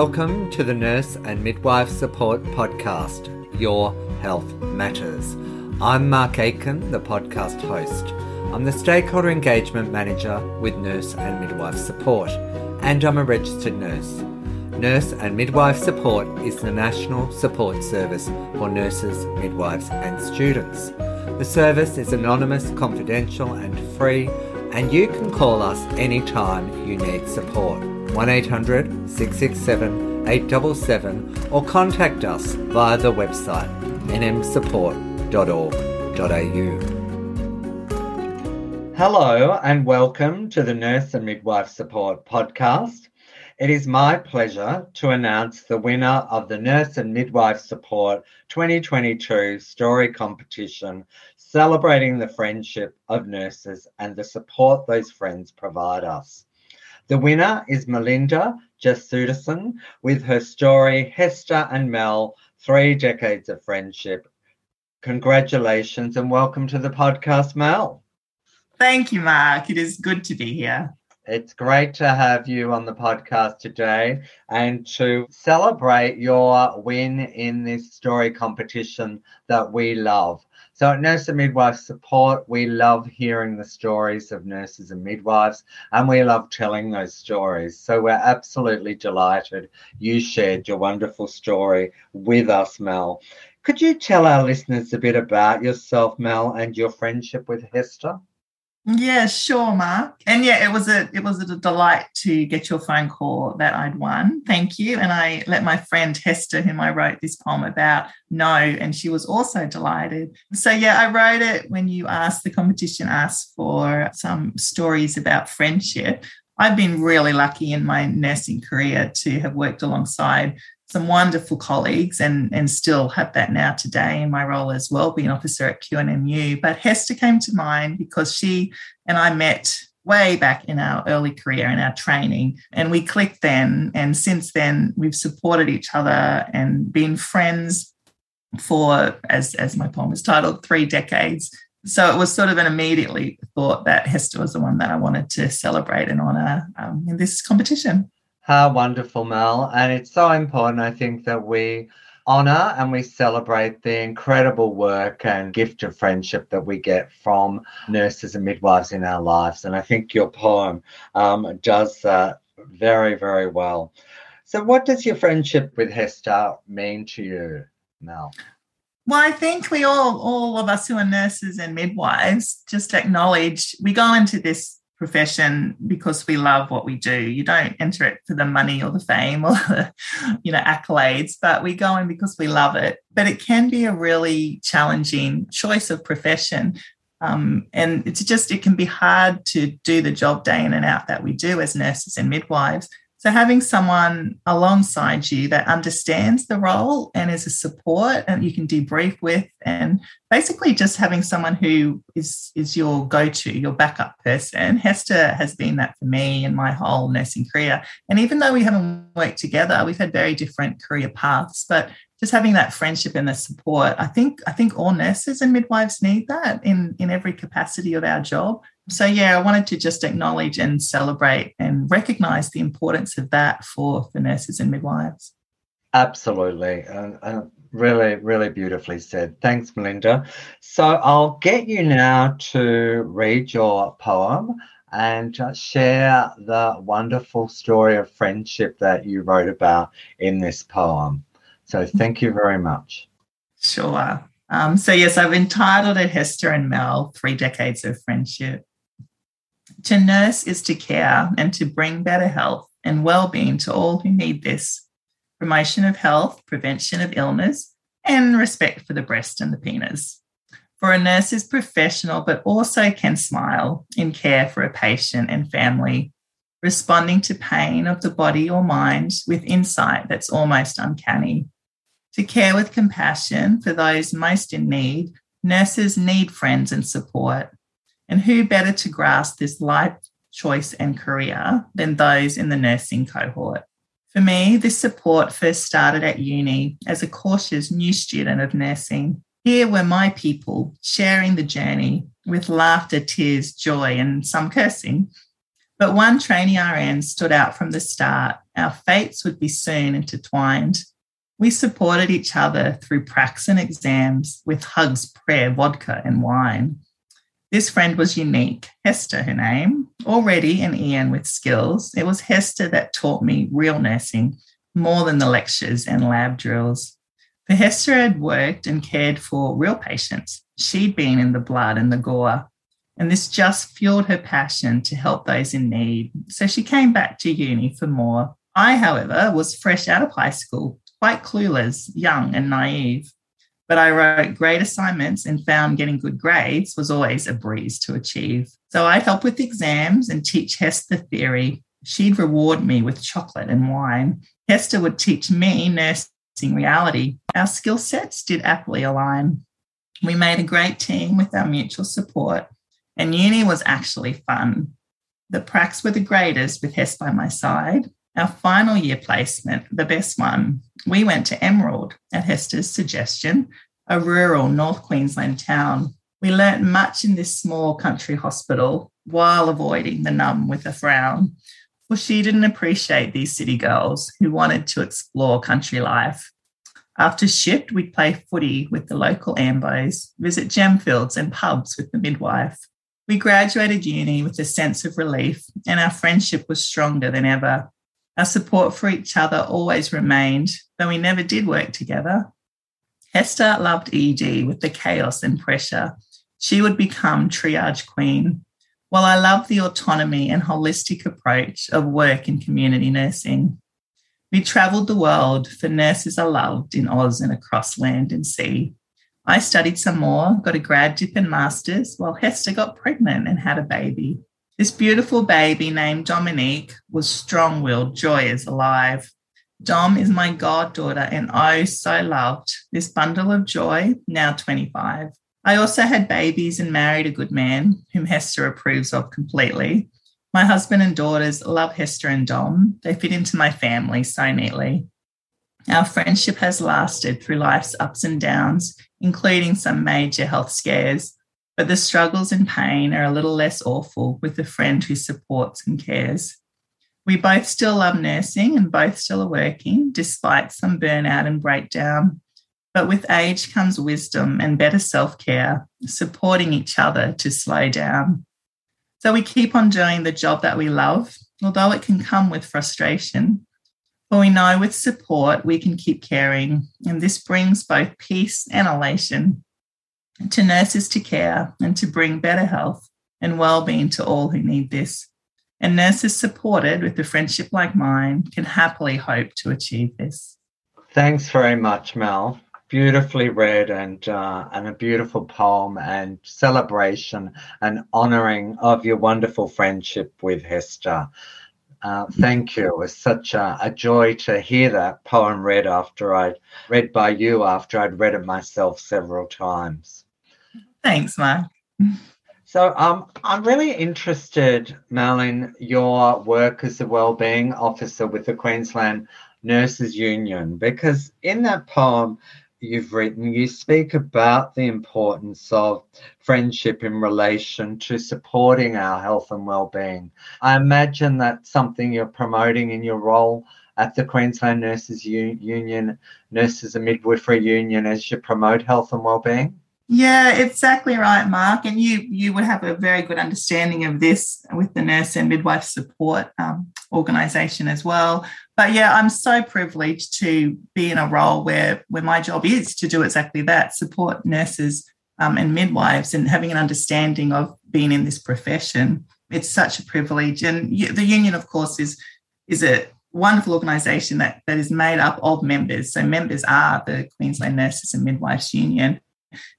Welcome to the Nurse and Midwife Support Podcast, Your Health Matters. I'm Mark Aiken, the podcast host. I'm the Stakeholder Engagement Manager with Nurse and Midwife Support, and I'm a registered nurse. Nurse and Midwife Support is the national support service for nurses, midwives, and students. The service is anonymous, confidential, and free, and you can call us anytime you need support. 1800 667 877 or contact us via the website nmsupport.org.au. Hello and welcome to the Nurse and Midwife Support podcast. It is my pleasure to announce the winner of the Nurse and Midwife Support 2022 story competition celebrating the friendship of nurses and the support those friends provide us. The winner is Melinda Jesudason with her story Hester and Mel, Three Decades of Friendship. Congratulations and welcome to the podcast, Mel. Thank you, Mark. It is good to be here. It's great to have you on the podcast today and to celebrate your win in this story competition that we love. So at Nurse and Midwife Support, we love hearing the stories of nurses and midwives, and we love telling those stories. So we're absolutely delighted you shared your wonderful story with us, Mel. Could you tell our listeners a bit about yourself, Mel, and your friendship with Hester? Yeah, sure, Mark. And yeah, it was a it was a delight to get your phone call that I'd won. Thank you. And I let my friend Hester, whom I wrote this poem about, know, and she was also delighted. So yeah, I wrote it when you asked the competition asked for some stories about friendship. I've been really lucky in my nursing career to have worked alongside some wonderful colleagues and, and still have that now today in my role as well-being officer at QNMU. But Hester came to mind because she and I met way back in our early career in our training and we clicked then and since then we've supported each other and been friends for as as my poem is titled three decades so it was sort of an immediately thought that hester was the one that i wanted to celebrate and honor um, in this competition how wonderful, Mel. And it's so important, I think, that we honor and we celebrate the incredible work and gift of friendship that we get from nurses and midwives in our lives. And I think your poem um, does that very, very well. So, what does your friendship with Hester mean to you, Mel? Well, I think we all, all of us who are nurses and midwives, just acknowledge we go into this profession because we love what we do. You don't enter it for the money or the fame or the, you know, accolades, but we go in because we love it. But it can be a really challenging choice of profession. Um, and it's just, it can be hard to do the job day in and out that we do as nurses and midwives. So having someone alongside you that understands the role and is a support and you can debrief with and basically just having someone who is is your go-to, your backup person. Hester has been that for me in my whole nursing career. And even though we haven't worked together, we've had very different career paths, but just having that friendship and the support, I think I think all nurses and midwives need that in in every capacity of our job. So, yeah, I wanted to just acknowledge and celebrate and recognize the importance of that for, for nurses and midwives. Absolutely. Uh, uh, really, really beautifully said. Thanks, Melinda. So, I'll get you now to read your poem and uh, share the wonderful story of friendship that you wrote about in this poem. So, thank you very much. Sure. Um, so, yes, I've entitled it Hester and Mel Three Decades of Friendship. To nurse is to care and to bring better health and well-being to all who need this. Promotion of health, prevention of illness, and respect for the breast and the penis. For a nurse is professional, but also can smile in care for a patient and family, responding to pain of the body or mind with insight that's almost uncanny. To care with compassion for those most in need, nurses need friends and support. And who better to grasp this life choice and career than those in the nursing cohort? For me, this support first started at uni as a cautious new student of nursing. Here were my people sharing the journey with laughter, tears, joy, and some cursing. But one trainee RN stood out from the start. Our fates would be soon intertwined. We supported each other through pracs and exams with hugs, prayer, vodka, and wine. This friend was unique, Hester, her name, already an EN with skills. It was Hester that taught me real nursing more than the lectures and lab drills. For Hester had worked and cared for real patients. She'd been in the blood and the gore. And this just fueled her passion to help those in need. So she came back to uni for more. I, however, was fresh out of high school, quite clueless, young, and naive. But I wrote great assignments and found getting good grades was always a breeze to achieve. So I'd help with exams and teach Hester theory. She'd reward me with chocolate and wine. Hester would teach me nursing reality. Our skill sets did aptly align. We made a great team with our mutual support, and uni was actually fun. The pracs were the greatest with Hess by my side. Our final year placement, the best one, we went to Emerald at Hester's suggestion, a rural North Queensland town. We learnt much in this small country hospital while avoiding the NUM with a frown. For she didn't appreciate these city girls who wanted to explore country life. After shift, we'd play footy with the local ambos, visit gem fields and pubs with the midwife. We graduated uni with a sense of relief, and our friendship was stronger than ever. Our support for each other always remained, though we never did work together. Hester loved ED with the chaos and pressure. She would become triage queen, while I loved the autonomy and holistic approach of work in community nursing. We travelled the world for nurses I loved in Oz and across land and sea. I studied some more, got a grad dip and master's, while Hester got pregnant and had a baby. This beautiful baby named Dominique was strong willed, joy is alive. Dom is my goddaughter and oh, so loved. This bundle of joy, now 25. I also had babies and married a good man whom Hester approves of completely. My husband and daughters love Hester and Dom. They fit into my family so neatly. Our friendship has lasted through life's ups and downs, including some major health scares but the struggles and pain are a little less awful with a friend who supports and cares. We both still love nursing and both still are working despite some burnout and breakdown. But with age comes wisdom and better self care, supporting each other to slow down. So we keep on doing the job that we love, although it can come with frustration. But we know with support we can keep caring, and this brings both peace and elation to nurses to care and to bring better health and well-being to all who need this. And nurses supported with a friendship like mine can happily hope to achieve this. Thanks very much, Mel. Beautifully read and uh, and a beautiful poem and celebration and honouring of your wonderful friendship with Hester. Uh, thank you. It was such a, a, joy to hear that poem read after I'd read by you after I'd read it myself several times. Thanks, Mark. So um, I'm really interested, Mel, in your work as a wellbeing officer with the Queensland Nurses Union, because in that poem you've written, you speak about the importance of friendship in relation to supporting our health and well-being. I imagine that's something you're promoting in your role at the Queensland Nurses U- Union, Nurses and Midwifery Union as you promote health and well-being. Yeah, exactly right, Mark. And you you would have a very good understanding of this with the nurse and midwife support um, organisation as well. But yeah, I'm so privileged to be in a role where where my job is to do exactly that: support nurses um, and midwives, and having an understanding of being in this profession. It's such a privilege, and the union, of course, is is a wonderful organisation that that is made up of members. So members are the Queensland Nurses and Midwives Union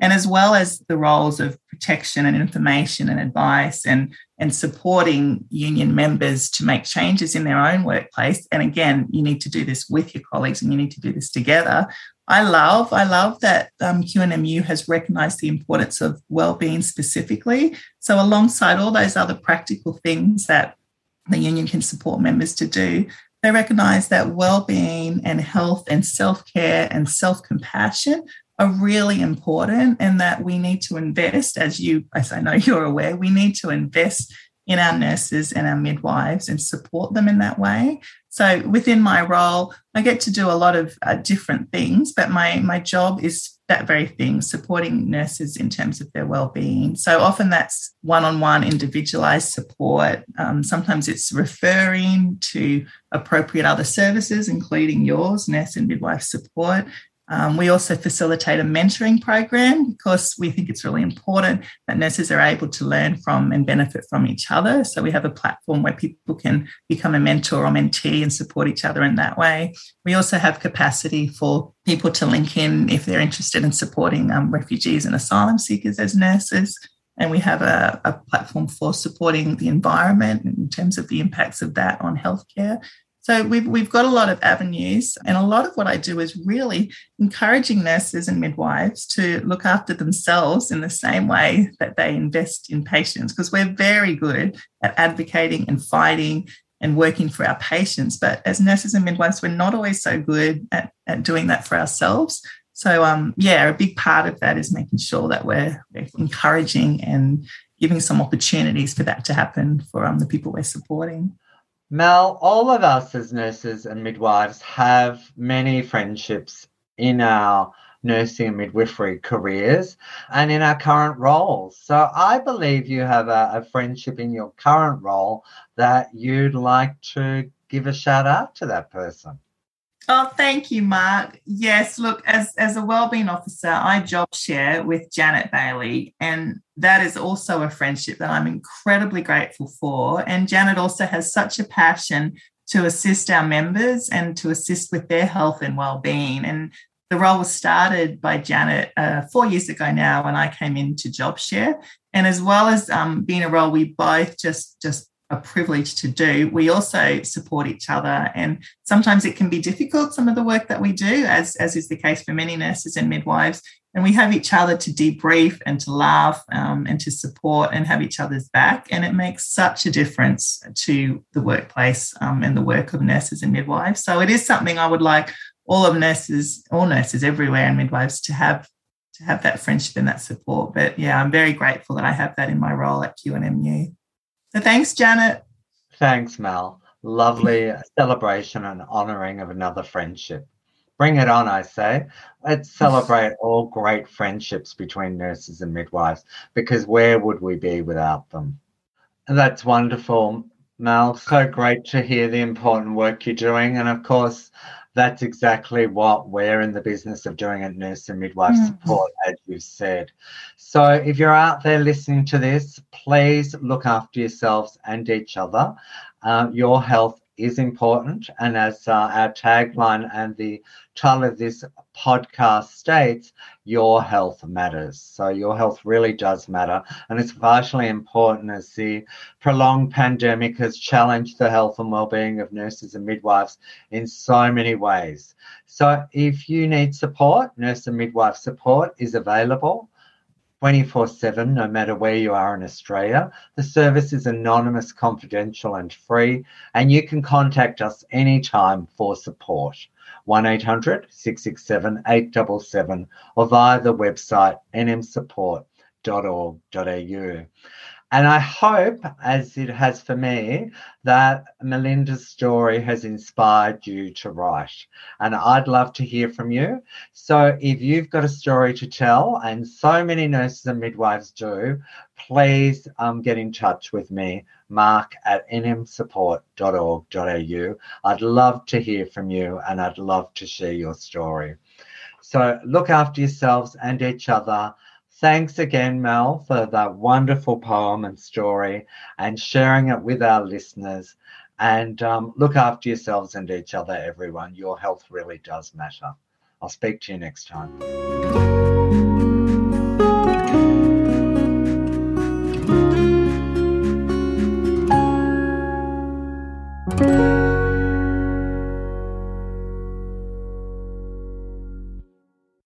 and as well as the roles of protection and information and advice and, and supporting union members to make changes in their own workplace. And again, you need to do this with your colleagues and you need to do this together. I love, I love that um, QNMU has recognised the importance of well-being specifically. So alongside all those other practical things that the union can support members to do, they recognise that well-being and health and self-care and self-compassion are really important and that we need to invest, as you, as I know you're aware, we need to invest in our nurses and our midwives and support them in that way. So within my role, I get to do a lot of uh, different things, but my my job is that very thing, supporting nurses in terms of their well-being. So often that's one-on-one individualized support. Um, sometimes it's referring to appropriate other services, including yours, nurse and midwife support. Um, we also facilitate a mentoring program because we think it's really important that nurses are able to learn from and benefit from each other. So we have a platform where people can become a mentor or mentee and support each other in that way. We also have capacity for people to link in if they're interested in supporting um, refugees and asylum seekers as nurses. And we have a, a platform for supporting the environment in terms of the impacts of that on healthcare. So we've we've got a lot of avenues, and a lot of what I do is really encouraging nurses and midwives to look after themselves in the same way that they invest in patients, because we're very good at advocating and fighting and working for our patients. But as nurses and midwives, we're not always so good at, at doing that for ourselves. So um, yeah, a big part of that is making sure that we're, we're encouraging and giving some opportunities for that to happen for um, the people we're supporting. Mel, all of us as nurses and midwives have many friendships in our nursing and midwifery careers and in our current roles. So I believe you have a, a, friendship in your current role that you'd like to give a shout out to that person. Oh, thank you, Mark. Yes, look, as, as a wellbeing officer, I job share with Janet Bailey, and that is also a friendship that I'm incredibly grateful for. And Janet also has such a passion to assist our members and to assist with their health and well-being. And the role was started by Janet uh, four years ago now when I came into job share. And as well as um, being a role we both just just a privilege to do. We also support each other, and sometimes it can be difficult. Some of the work that we do, as as is the case for many nurses and midwives, and we have each other to debrief and to laugh um, and to support and have each other's back, and it makes such a difference to the workplace um, and the work of nurses and midwives. So it is something I would like all of nurses, all nurses everywhere, and midwives to have to have that friendship and that support. But yeah, I'm very grateful that I have that in my role at QNMU. So thanks, Janet. Thanks, Mel. Lovely celebration and honouring of another friendship. Bring it on, I say. Let's celebrate all great friendships between nurses and midwives because where would we be without them? And that's wonderful, Mel. So great to hear the important work you're doing. And of course, that's exactly what we're in the business of doing at Nurse and Midwife mm. Support, as you've said. So if you're out there listening to this, please look after yourselves and each other. Uh, your health is important. And as uh, our tagline and the title of this podcast states, your health matters. So your health really does matter. And it's vitally important as the prolonged pandemic has challenged the health and well-being of nurses and midwives in so many ways. So if you need support, nurse and midwife support is available. 24 7, no matter where you are in Australia. The service is anonymous, confidential, and free, and you can contact us anytime for support. 1 800 667 877 or via the website nmsupport.org.au. And I hope, as it has for me, that Melinda's story has inspired you to write. And I'd love to hear from you. So if you've got a story to tell, and so many nurses and midwives do, please um, get in touch with me, mark at nmsupport.org.au. I'd love to hear from you and I'd love to share your story. So look after yourselves and each other. Thanks again, Mel, for that wonderful poem and story and sharing it with our listeners. And um, look after yourselves and each other, everyone. Your health really does matter. I'll speak to you next time.